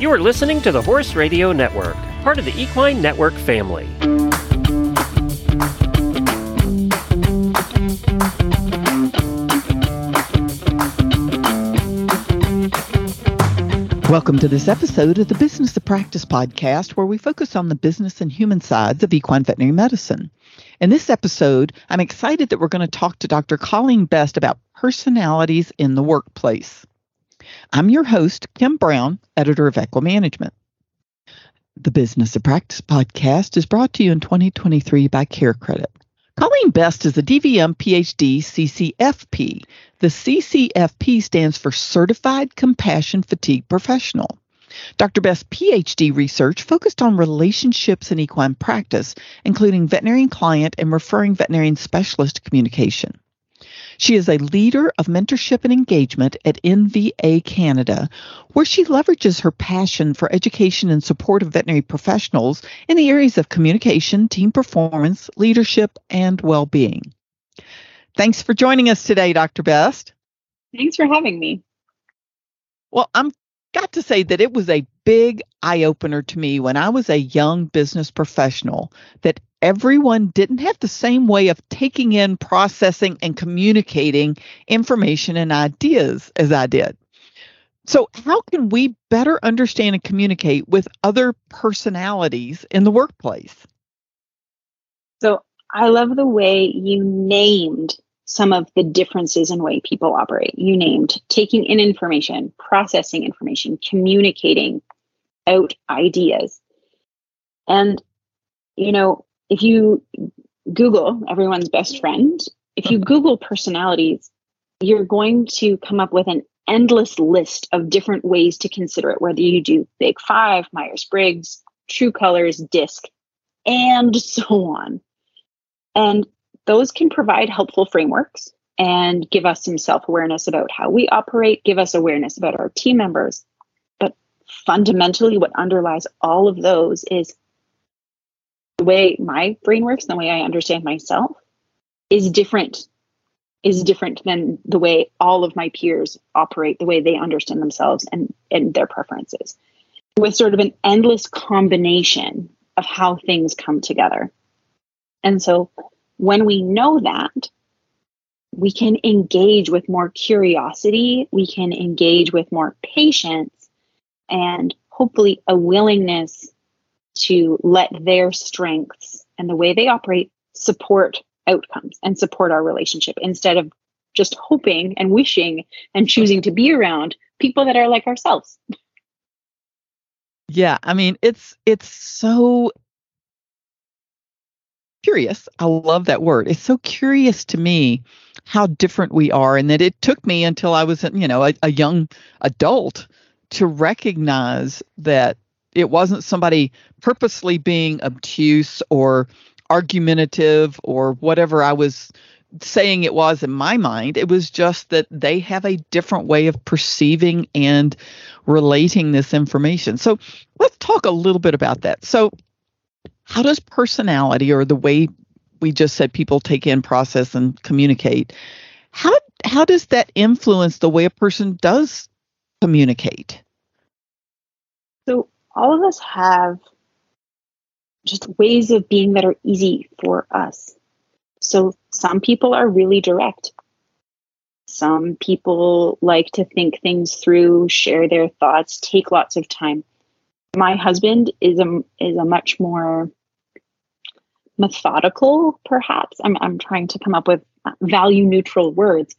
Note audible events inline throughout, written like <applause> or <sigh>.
You are listening to the Horse Radio Network, part of the Equine Network family. Welcome to this episode of the Business of Practice podcast, where we focus on the business and human sides of equine veterinary medicine. In this episode, I'm excited that we're going to talk to Dr. Colleen Best about personalities in the workplace. I'm your host, Kim Brown, editor of EquiManagement. The Business of Practice podcast is brought to you in 2023 by CareCredit. Colleen Best is a DVM PhD CCFP. The CCFP stands for Certified Compassion Fatigue Professional. Dr. Best's PhD research focused on relationships in equine practice, including veterinarian client and referring veterinarian specialist communication. She is a leader of mentorship and engagement at NVA Canada, where she leverages her passion for education and support of veterinary professionals in the areas of communication, team performance, leadership, and well being. Thanks for joining us today, Dr. Best. Thanks for having me. Well, I'm got to say that it was a big eye opener to me when I was a young business professional that everyone didn't have the same way of taking in, processing, and communicating information and ideas as I did. So, how can we better understand and communicate with other personalities in the workplace? So, I love the way you named some of the differences in way people operate. You named taking in information, processing information, communicating out ideas. And, you know, if you Google everyone's best friend, if you Google personalities, you're going to come up with an endless list of different ways to consider it, whether you do Big Five, Myers Briggs, True Colors, DISC, and so on. And those can provide helpful frameworks and give us some self awareness about how we operate, give us awareness about our team members. But fundamentally, what underlies all of those is the way my brain works, and the way I understand myself is different is different than the way all of my peers operate, the way they understand themselves and, and their preferences, with sort of an endless combination of how things come together. And so when we know that, we can engage with more curiosity, we can engage with more patience, and hopefully a willingness to let their strengths and the way they operate support outcomes and support our relationship instead of just hoping and wishing and choosing to be around people that are like ourselves. Yeah, I mean it's it's so curious. I love that word. It's so curious to me how different we are and that it took me until I was you know a, a young adult to recognize that it wasn't somebody purposely being obtuse or argumentative or whatever I was saying it was in my mind. It was just that they have a different way of perceiving and relating this information. So let's talk a little bit about that. So, how does personality or the way we just said people take in, process, and communicate? How how does that influence the way a person does communicate? So all of us have just ways of being that are easy for us. So some people are really direct. Some people like to think things through, share their thoughts, take lots of time. My husband is a is a much more methodical, perhaps. I'm I'm trying to come up with value neutral words.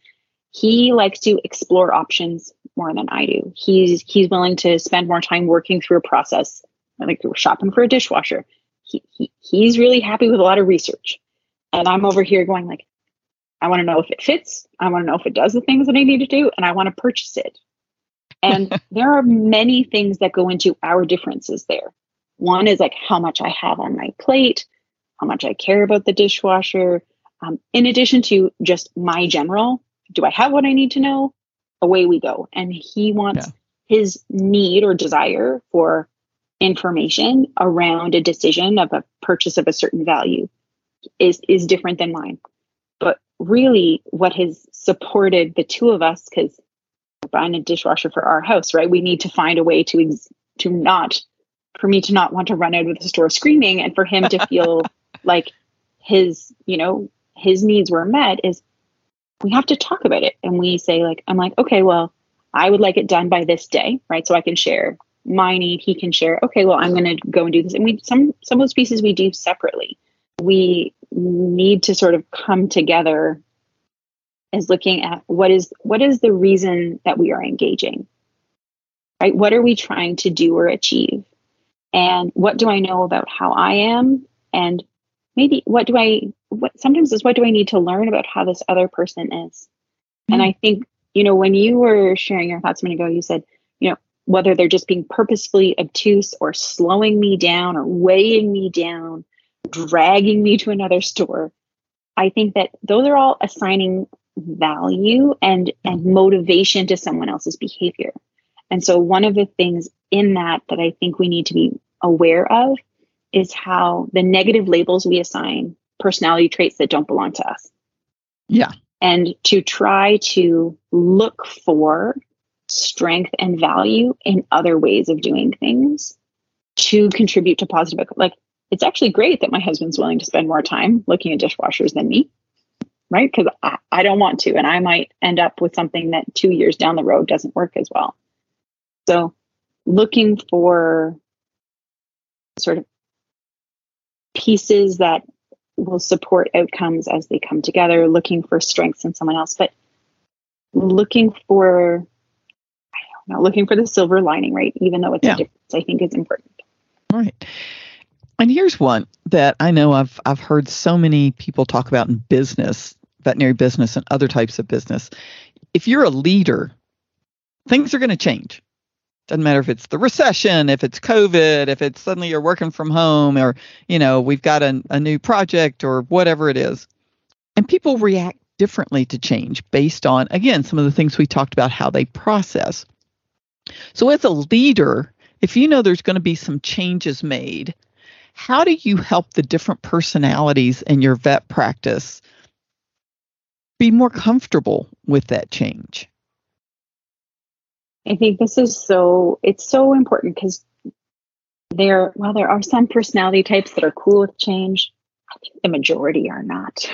He likes to explore options more than I do. He's he's willing to spend more time working through a process. Like we're shopping for a dishwasher. He, he he's really happy with a lot of research. And I'm over here going like, I want to know if it fits. I want to know if it does the things that I need to do, and I want to purchase it. And <laughs> there are many things that go into our differences there. One is like how much I have on my plate, how much I care about the dishwasher. Um, in addition to just my general, do I have what I need to know? away we go. And he wants yeah. his need or desire for information around a decision of a purchase of a certain value is is different than mine. But really what has supported the two of us because buying a dishwasher for our house, right? We need to find a way to ex- to not for me to not want to run out of the store screaming and for him to feel <laughs> like his you know his needs were met is we have to talk about it. And we say like i'm like okay well i would like it done by this day right? So i can share my need he can share. Okay well i'm going to go and do this. And we some some of those pieces we do separately. We need to sort of come together as looking at what is what is the reason that we are engaging right? What are we trying to do or achieve? And what do i know about how i am? And maybe what do i what sometimes is what do i need to learn about how this other person is? Mm-hmm. and i think you know when you were sharing your thoughts a minute ago you said you know whether they're just being purposefully obtuse or slowing me down or weighing me down dragging me to another store i think that those are all assigning value and and motivation to someone else's behavior. And so one of the things in that that i think we need to be aware of is how the negative labels we assign personality traits that don't belong to us. Yeah. And to try to look for strength and value in other ways of doing things to contribute to positive like it's actually great that my husband's willing to spend more time looking at dishwashers than me right? Because I, I don't want to and i might end up with something that two years down the road doesn't work as well. So looking for sort of pieces that will support outcomes as they come together looking for strengths in someone else but looking for i don't know looking for the silver lining right even though it's yeah. a difference i think is important Right. and here's one that I know I've I've heard so many people talk about in business, veterinary business and other types of business. If you're a leader, things are going to change. Doesn't matter if it's the recession, if it's COVID, if it's suddenly you're working from home, or you know we've got a, a new project or whatever it is, and people react differently to change based on again some of the things we talked about how they process. So as a leader, if you know there's going to be some changes made, how do you help the different personalities in your vet practice be more comfortable with that change? I think this is so it's so important because there while there are some personality types that are cool with change, I think the majority are not.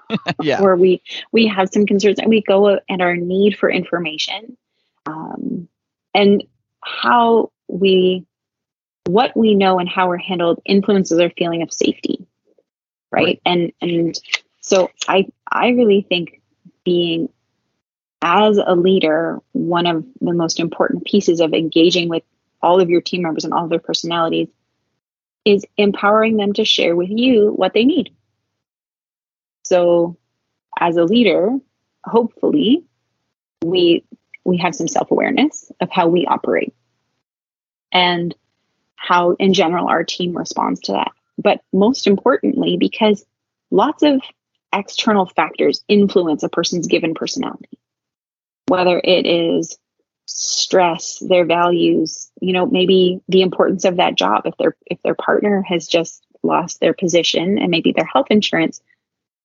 <laughs> yeah. Where we we have some concerns and we go at our need for information um, and how we what we know and how we're handled influences our feeling of safety right, right. and and so i i really think being as a leader one of the most important pieces of engaging with all of your team members and all of their personalities is empowering them to share with you what they need so as a leader hopefully we we have some self-awareness of how we operate and how, in general, our team responds to that. But most importantly, because lots of external factors influence a person's given personality, whether it is stress, their values, you know, maybe the importance of that job. If their if their partner has just lost their position and maybe their health insurance,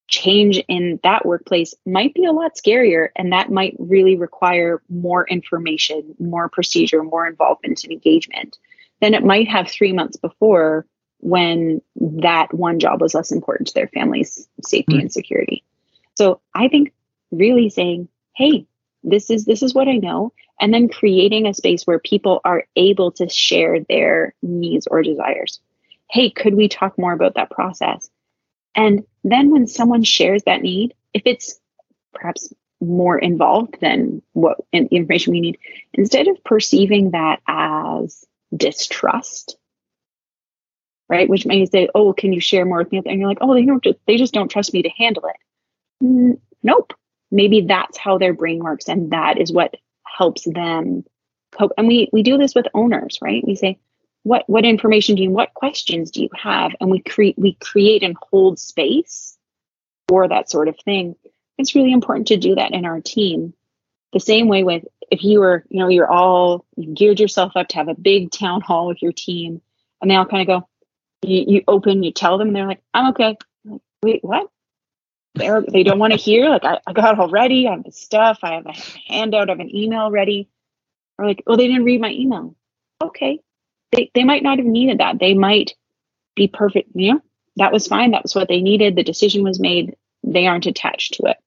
change in that workplace might be a lot scarier and that might really require more information, more procedure, more involvement and engagement than it might have three months before when that one job was less important to their family's safety mm. and security. So I think really saying, hey, this is this is what I know, and then creating a space where people are able to share their needs or desires. Hey, could we talk more about that process? And then when someone shares that need, if it's perhaps more involved than what information we need, instead of perceiving that as distrust right which may say oh can you share more with me and you're like oh they don't just, they just don't trust me to handle it nope maybe that's how their brain works and that is what helps them cope. And we we do this with owners right? We say what what information do you what questions do you have? And we create we create and hold space for that sort of thing. It's really important to do that in our team. The same way with if you were, you know, you're all you geared yourself up to have a big town hall with your team, and they all kind of go, you, you open, you tell them, and they're like, I'm okay. Like, Wait, what? They're, they don't want to hear. Like, I, I got all ready. I have the stuff. I have a handout. Have an email ready. Or like, oh, they didn't read my email. Okay. they, they might not have needed that. They might be perfect. You know, that was fine. That was what they needed. The decision was made. They aren't attached to it.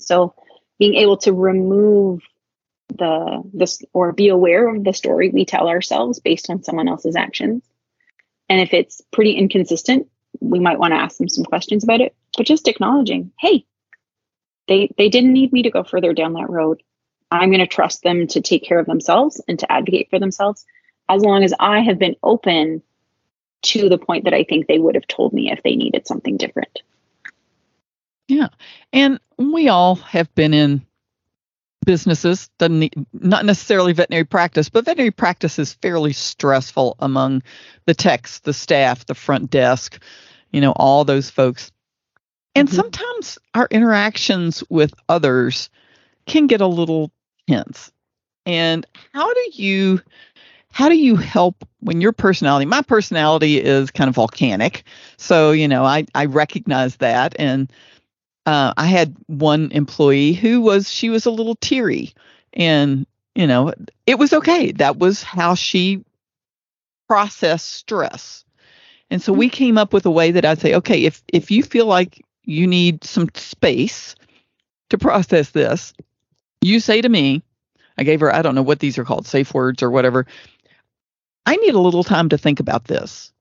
So being able to remove the this or be aware of the story we tell ourselves based on someone else's actions. And if it's pretty inconsistent, we might want to ask them some questions about it. But just acknowledging, hey, they they didn't need me to go further down that road. I'm going to trust them to take care of themselves and to advocate for themselves as long as I have been open to the point that I think they would have told me if they needed something different. Yeah. And we all have been in businesses, need, not necessarily veterinary practice, but veterinary practice is fairly stressful among the techs, the staff, the front desk, you know, all those folks. And mm-hmm. sometimes our interactions with others can get a little tense. And how do you how do you help when your personality my personality is kind of volcanic. So you know i i recognize that. And uh, i had one employee who was she was a little teary. And you know it was okay. That was how she processed stress. And so we came up with a way that i'd say okay if if you feel like you need some space to process this you say to me i gave her i don't know what these are called safe words or whatever I need a little time to think about this.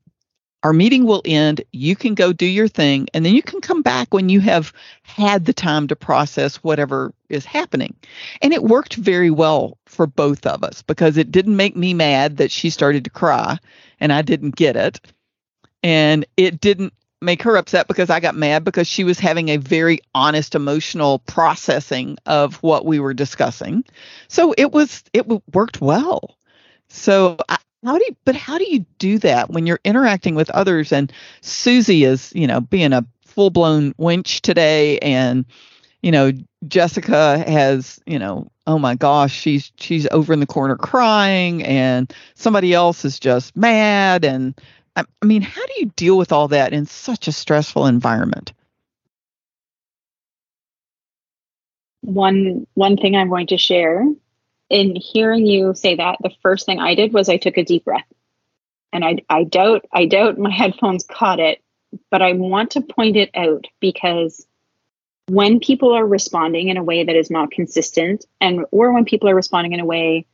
Our meeting will end. You can go do your thing, and then you can come back when you have had the time to process whatever is happening. And it worked very well for both of us because it didn't make me mad that she started to cry and I didn't get it. And it didn't make her upset because I got mad because she was having a very honest emotional processing of what we were discussing. So it was it worked well. So I, how do you, but how do you do that when you're interacting with others and Susie is, you know, being a full blown winch today and, you know, Jessica has, you know, oh my gosh, she's she's over in the corner crying and somebody else is just mad and I, mean, how do you deal with all that in such a stressful environment? One one thing I'm going to share in hearing you say that, the first thing I did was I took a deep breath. And I, I doubt, I doubt my <laughs> headphones caught it, but I want to point it out because when people are responding in a way that is not consistent and or when people are responding in a way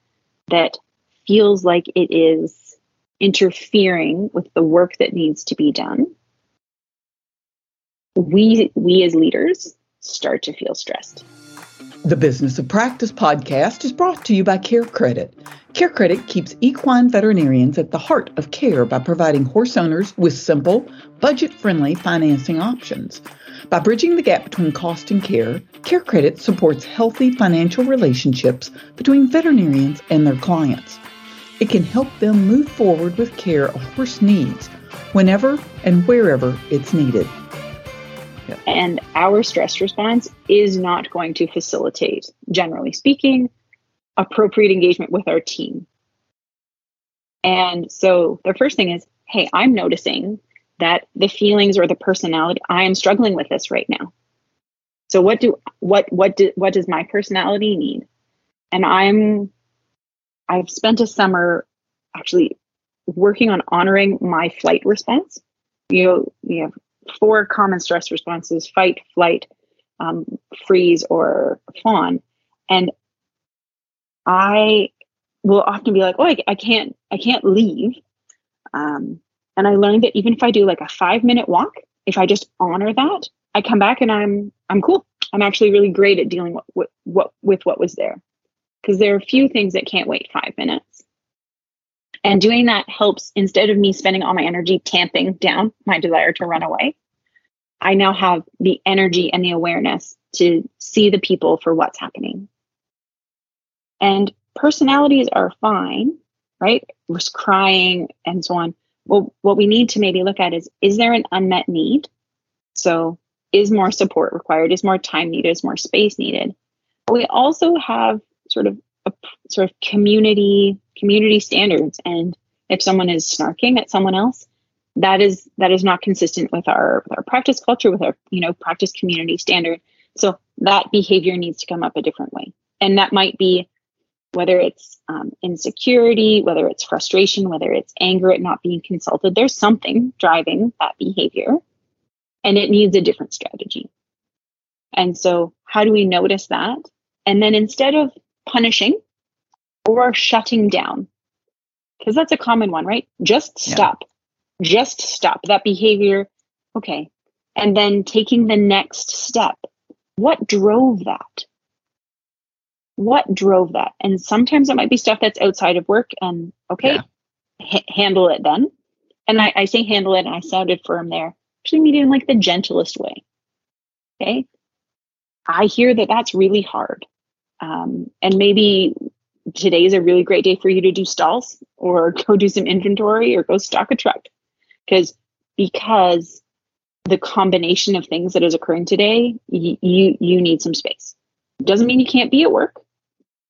that feels like it is interfering with the work that needs to be done we we as leaders start to feel stressed the Business of Practice podcast is brought to you by CareCredit. Care Credit keeps equine veterinarians at the heart of care by providing horse owners with simple, budget friendly financing options. By bridging the gap between cost and care, CareCredit supports healthy financial relationships between veterinarians and their clients. It can help them move forward with care a horse needs whenever and wherever it's needed. And our stress response is not going to facilitate, generally speaking, appropriate engagement with our team. And so the first thing is hey, I'm noticing that the feelings or the personality, I am struggling with this right now. So what do what what do, what does my personality need? And I'm I've spent a summer actually working on honoring my flight response. You know, you have four common stress responses fight, flight, um, freeze, or fawn. And I will often be like, oh, I, I can't, I can't leave. Um, and I learned that even if I do like a five minute walk, if I just honor that, I come back and I'm, I'm cool. I'm actually really great at dealing with, what, with what was there. Because there are a few things that can't wait five minutes. And doing that helps instead of me spending all my energy tamping down my desire to run away. I now have the energy and the awareness to see the people for what's happening. And personalities are fine, right? We're crying and so on. Well, what we need to maybe look at is is there an unmet need? So, is more support required? Is more time needed? Is more space needed? But we also have sort of a sort of community community standards and if someone is snarking at someone else that is that is not consistent with our with our practice culture with our you know practice community standard so that behavior needs to come up a different way and that might be whether it's um, insecurity, whether it's frustration, whether it's anger at not being consulted, there's something driving that behavior and it needs a different strategy. And so, how do we notice that? And then instead of punishing or shutting down, because that's a common one, right? Just stop. Yeah. Just stop that behavior. Okay. And then taking the next step. What drove that? What drove that? And sometimes it might be stuff that's outside of work, and okay, yeah. h- handle it then. And I, I say handle it, and I sounded firm there. Actually, mean in like the gentlest way. Okay. I hear that that's really hard. Um, and maybe today is a really great day for you to do stalls or <laughs> go do some inventory or go stock a truck. Because because the combination of things that is occurring today y- you you need some space. Doesn't mean you can't be at work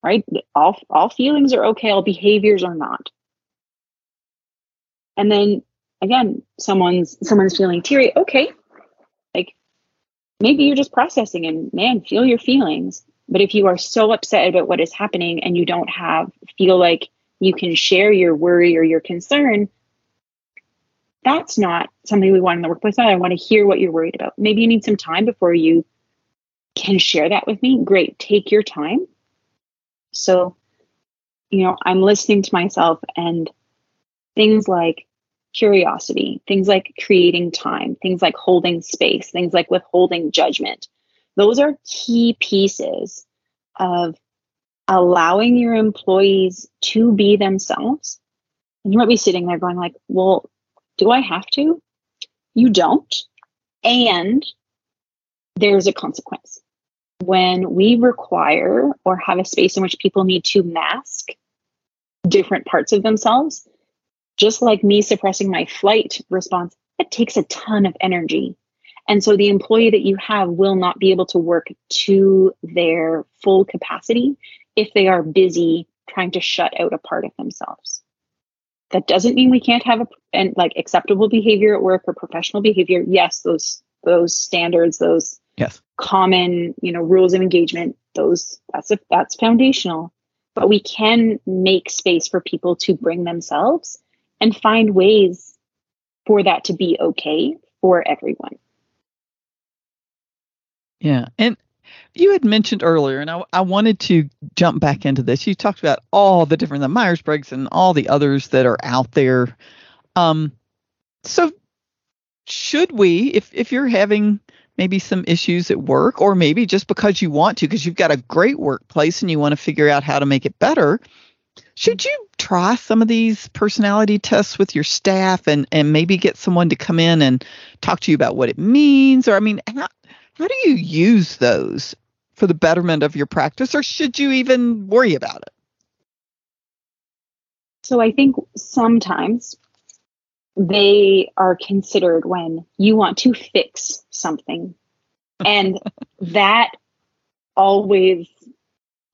right? All all feelings are okay all behaviors are not. And then again someone's someone's feeling teary okay. Like maybe you're just processing and man feel your feelings but if you are so upset about what is happening and you don't have, feel like you can share your worry or your concern, that's not something we want in the workplace. I want to hear what you're worried about. Maybe you need some time before you can share that with me. Great, take your time. So, you know, I'm listening to myself and things like curiosity, things like creating time, things like holding space, things like withholding judgment those are key pieces of allowing your employees to be themselves. And you might be sitting there going like, well, do I have to? You don't. And there's a consequence. When we require or have a space in which people need to mask different parts of themselves, just like me suppressing my flight response, it takes a ton of energy and so the employee that you have will not be able to work to their full capacity if they are busy trying to shut out a part of themselves. That doesn't mean we can't have a and like acceptable behavior at work or professional behavior. Yes, those those standards, those yes. common, you know, rules of engagement, those that's a, that's foundational. But we can make space for people to bring themselves and find ways for that to be okay for everyone. Yeah. And you had mentioned earlier, and I, I wanted to jump back into this. You talked about all the different, the Myers Briggs and all the others that are out there. Um, so, should we, if, if you're having maybe some issues at work, or maybe just because you want to, because you've got a great workplace and you want to figure out how to make it better, should you try some of these personality tests with your staff and, and maybe get someone to come in and talk to you about what it means? Or, I mean, how, how do you use those for the betterment of your practice, or should you even worry about it? So I think sometimes they are considered when you want to fix something. And <laughs> that always,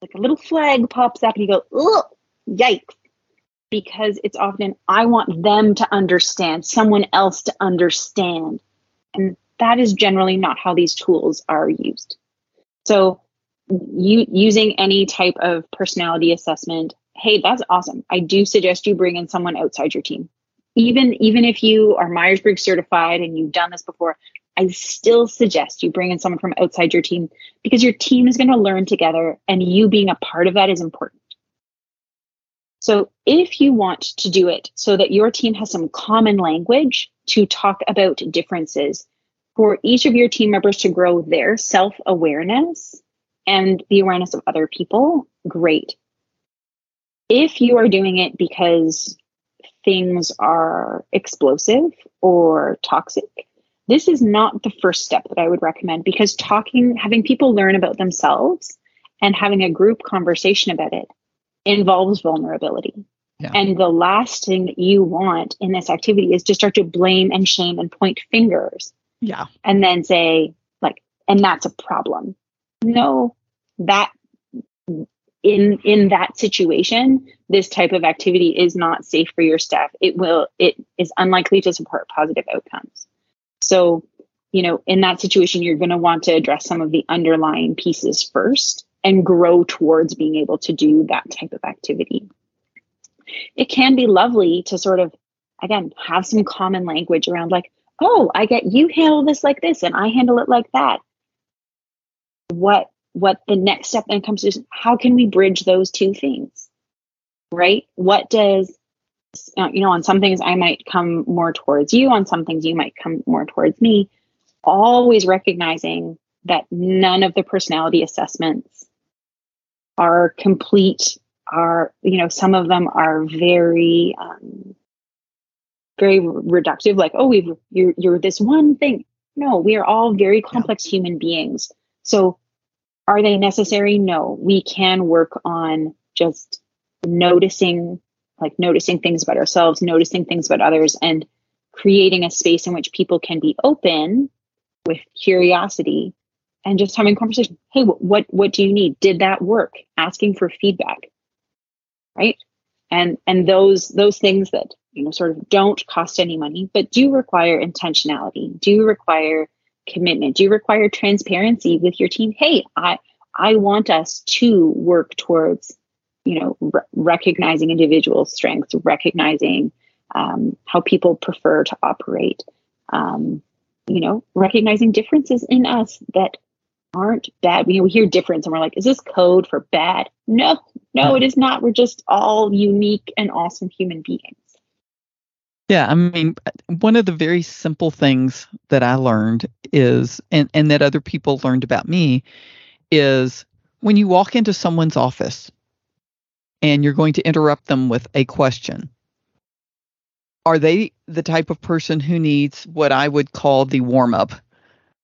like a little flag pops up and you go, oh, yikes. Because it's often, I want them to understand, someone else to understand. And that is generally not how these tools are used. So, you using any type of personality assessment, hey, that's awesome. I do suggest you bring in someone outside your team. Even even if you are Myers-Briggs certified and you've done this before, I still suggest you bring in someone from outside your team because your team is going to learn together and you being a part of that is important. So, if you want to do it so that your team has some common language to talk about differences, for each of your team members to grow their self awareness and the awareness of other people, great. If you are doing it because things are explosive or toxic, this is not the first step that I would recommend because talking, having people learn about themselves and having a group conversation about it involves vulnerability. Yeah. And the last thing that you want in this activity is to start to blame and shame and point fingers yeah. And then say, like, and that's a problem. No, that in in that situation, this type of activity is not safe for your staff. It will it is unlikely to support positive outcomes. So, you know, in that situation, you're going to want to address some of the underlying pieces first and grow towards being able to do that type of activity. It can be lovely to sort of, again, have some common language around, like, oh, I get you handle this like this and I handle it like that. What what the next step then comes to how can we bridge those two things? Right? What does uh, you know, on some things I might come more towards you, on some things you might come more towards me. Always recognizing that none of the personality assessments are complete are you know some of them are very um, very reductive like oh we've you're, you're this one thing no we are all very complex human beings so are they necessary no we can work on just noticing like noticing things about ourselves noticing things about others and creating a space in which people can be open with curiosity and just having conversation. Hey, what what do you need? Did that work? Asking for feedback, right? And and those those things that you know sort of don't cost any money, but do require intentionality, do require commitment, do require transparency with your team. Hey, I I want us to work towards you know re- recognizing individual strengths, recognizing um, how people prefer to operate. Um, you know, recognizing differences in us that aren't bad. We, we hear difference and we're like, is this code for bad? No, no, it is not. We're just all unique and awesome human beings. Yeah, I mean, one of the very simple things that I learned is, and, and that other people learned about me, is when you walk into someone's office and you're going to interrupt them with a question, are they the type of person who needs what I would call the warm up?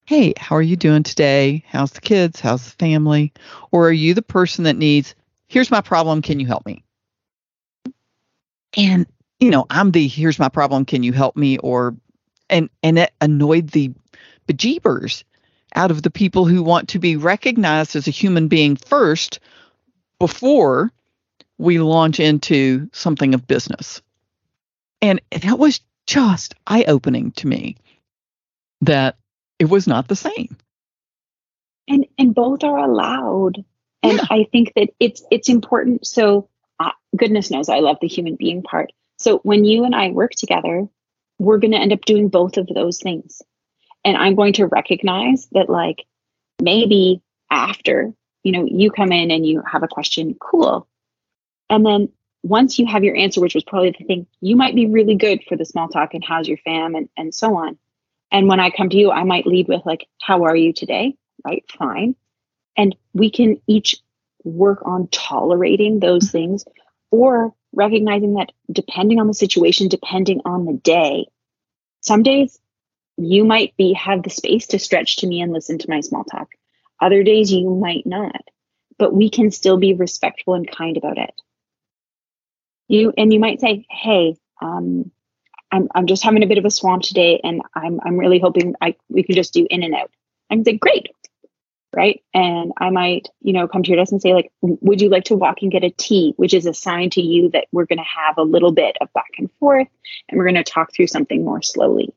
hey, how are you doing today? How's the kids? How's the family? Or are you the person that needs, here's my problem, can you help me? And, you know, I'm the here's my problem, can you help me? Or, and, and it annoyed the bejeebers out of the people who want to be recognized as a human being first before we launch into something of business. And that was just eye opening to me that it was not the same. And and both are allowed. And yeah. I think that it's it's important. So uh, goodness knows I love the human being part. So when you and I work together, we're going to end up doing both of those things. And I'm going to recognize that like maybe after, you know, you come in and you have a question, cool. And then once you have your answer, which was probably the thing, you might be really good for the small talk and how's your fam and, and so on. And when I come to you, I might lead with, like, how are you today? Right? Fine. And we can each work on tolerating those things or recognizing that depending on the situation, depending on the day, some days you might be have the space to stretch to me and listen to my small talk. Other days you might not, but we can still be respectful and kind about it. You and you might say, "Hey, um, I'm, I'm just having a bit of a swamp today and I'm, I'm really hoping I, we can just do in and out. I'm like, great. Right. And I might, you know, come to your desk and say, like, would you like to walk and get a tea, which is a sign to you that we're going to have a little bit of back and forth and we're going to talk through something more slowly.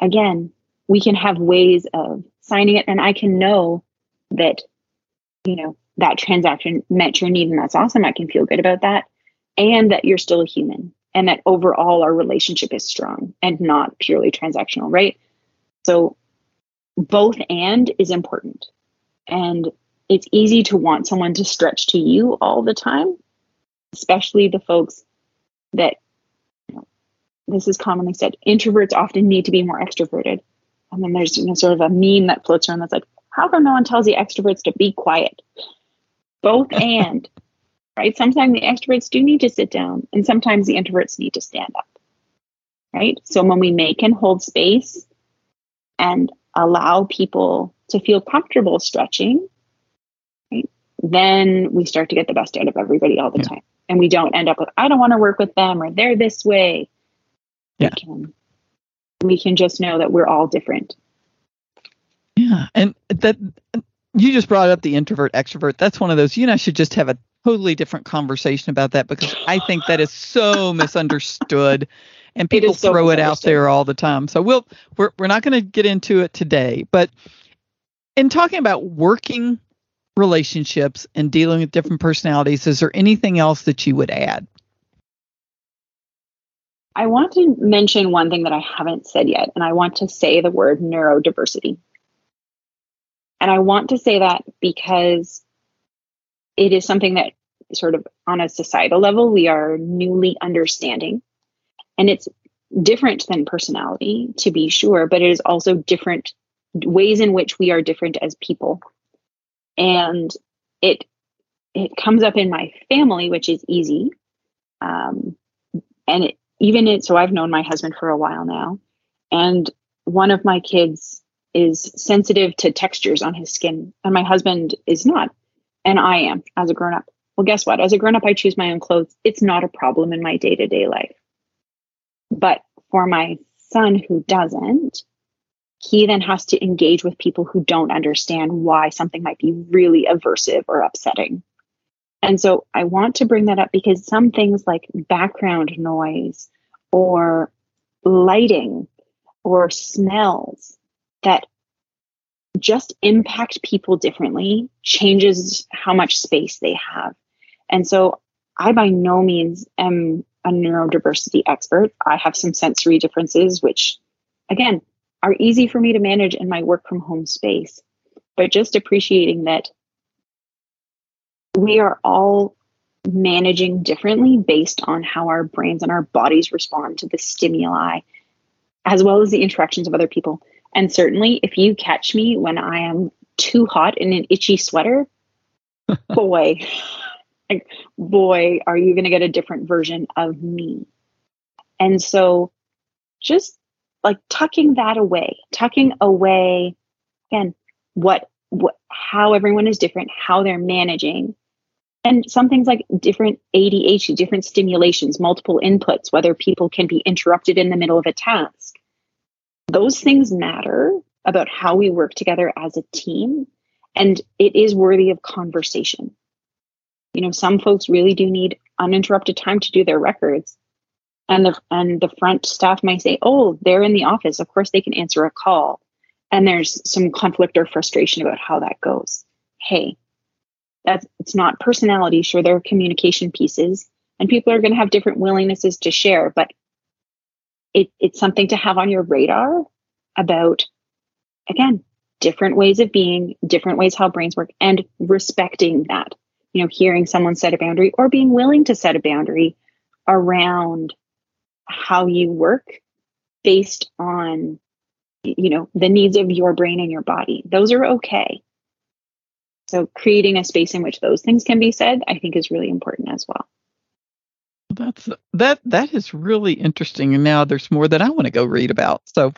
Again, we can have ways of signing it and I can know that, you know, that transaction met your need and that's awesome. I can feel good about that. And that you're still a human and that overall our relationship is strong and not purely transactional, right? So both and is important. And it's easy to want someone to stretch to you all the time, especially the folks that you know, this is commonly said introverts often need to be more extroverted. And then there's you know, sort of a meme that floats around that's like, how come no one tells the extroverts to be quiet? Both <laughs> and right? Sometimes the extroverts do need to sit down, and sometimes the introverts need to stand up, right? So when we make and hold space and allow people to feel comfortable stretching, right, then we start to get the best out of everybody all the yeah. time. And we don't end up with, I don't want to work with them or they're this way. Yeah. We can, we can just know that we're all different. Yeah. And that you just brought up the introvert extrovert. That's one of those, you know, I should just have a totally different conversation about that because I think that is so misunderstood and people so throw it out there all the time. So we'll we're we're not going to get into it today, but in talking about working relationships and dealing with different personalities. Is there anything else that you would add? I want to mention one thing that I haven't said yet, and I want to say the word neurodiversity. And I want to say that because it is something that, sort of on a societal level, we are newly understanding. And it's different than personality, to be sure, but it is also different ways in which we are different as people. And it it comes up in my family, which is easy. Um, and it, even it, so I've known my husband for a while now, and one of my kids is sensitive to textures on his skin, and my husband is not, and I am as a grown up. Well, guess what? As a grown up, I choose my own clothes. It's not a problem in my day to day life. But for my son who doesn't, he then has to engage with people who don't understand why something might be really aversive or upsetting. And so I want to bring that up because some things like background noise or lighting or smells that just impact people differently changes how much space they have. And so I by no means am a neurodiversity expert. I have some sensory differences, which again are easy for me to manage in my work from home space. But just appreciating that we are all managing differently based on how our brains and our bodies respond to the stimuli, as well as the interactions of other people. And certainly, if you catch me when I am too hot in an itchy sweater, <laughs> boy, like, boy, are you going to get a different version of me. And so, just like tucking that away, tucking away, again, what, what, how everyone is different, how they're managing, and some things like different ADHD, different stimulations, multiple inputs, whether people can be interrupted in the middle of a task. Those things matter about how we work together as a team, and it is worthy of conversation. You know, some folks really do need uninterrupted time to do their records. And the and the front staff might say, "Oh, they're in the office. Of course they can answer a call." And there's some conflict or frustration about how that goes. Hey, that's it's not personality sure there are communication pieces and people are going to have different willingnesses to share but it, it's something to have on your radar about again different ways of being different ways how brains work and respecting that you know hearing someone set a boundary or being willing to set a boundary around how you work based on you know the needs of your brain and your body those are okay so creating a space in which those things can be said, I think is really important as well. That's that that is really interesting. And now there's more that I want to go read about. So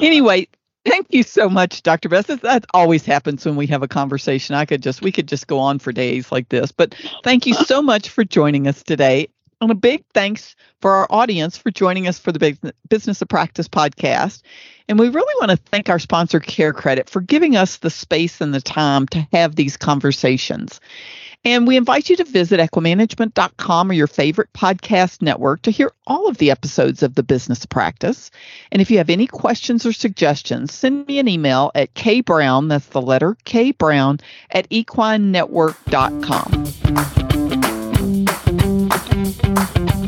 anyway, thank you so much, Dr. Best. That always happens when we have a conversation. I could just we could just go on for days like this. But thank you so much for joining us today. And a big thanks for our audience for joining us for the Business of Practice podcast. And we really want to thank our sponsor, CareCredit, for giving us the space and the time to have these conversations. And we invite you to visit equimanagement.com or your favorite podcast network to hear all of the episodes of the business practice. And if you have any questions or suggestions, send me an email at kbrown, that's the letter K Brown, at equinenetwork.com. Thank you.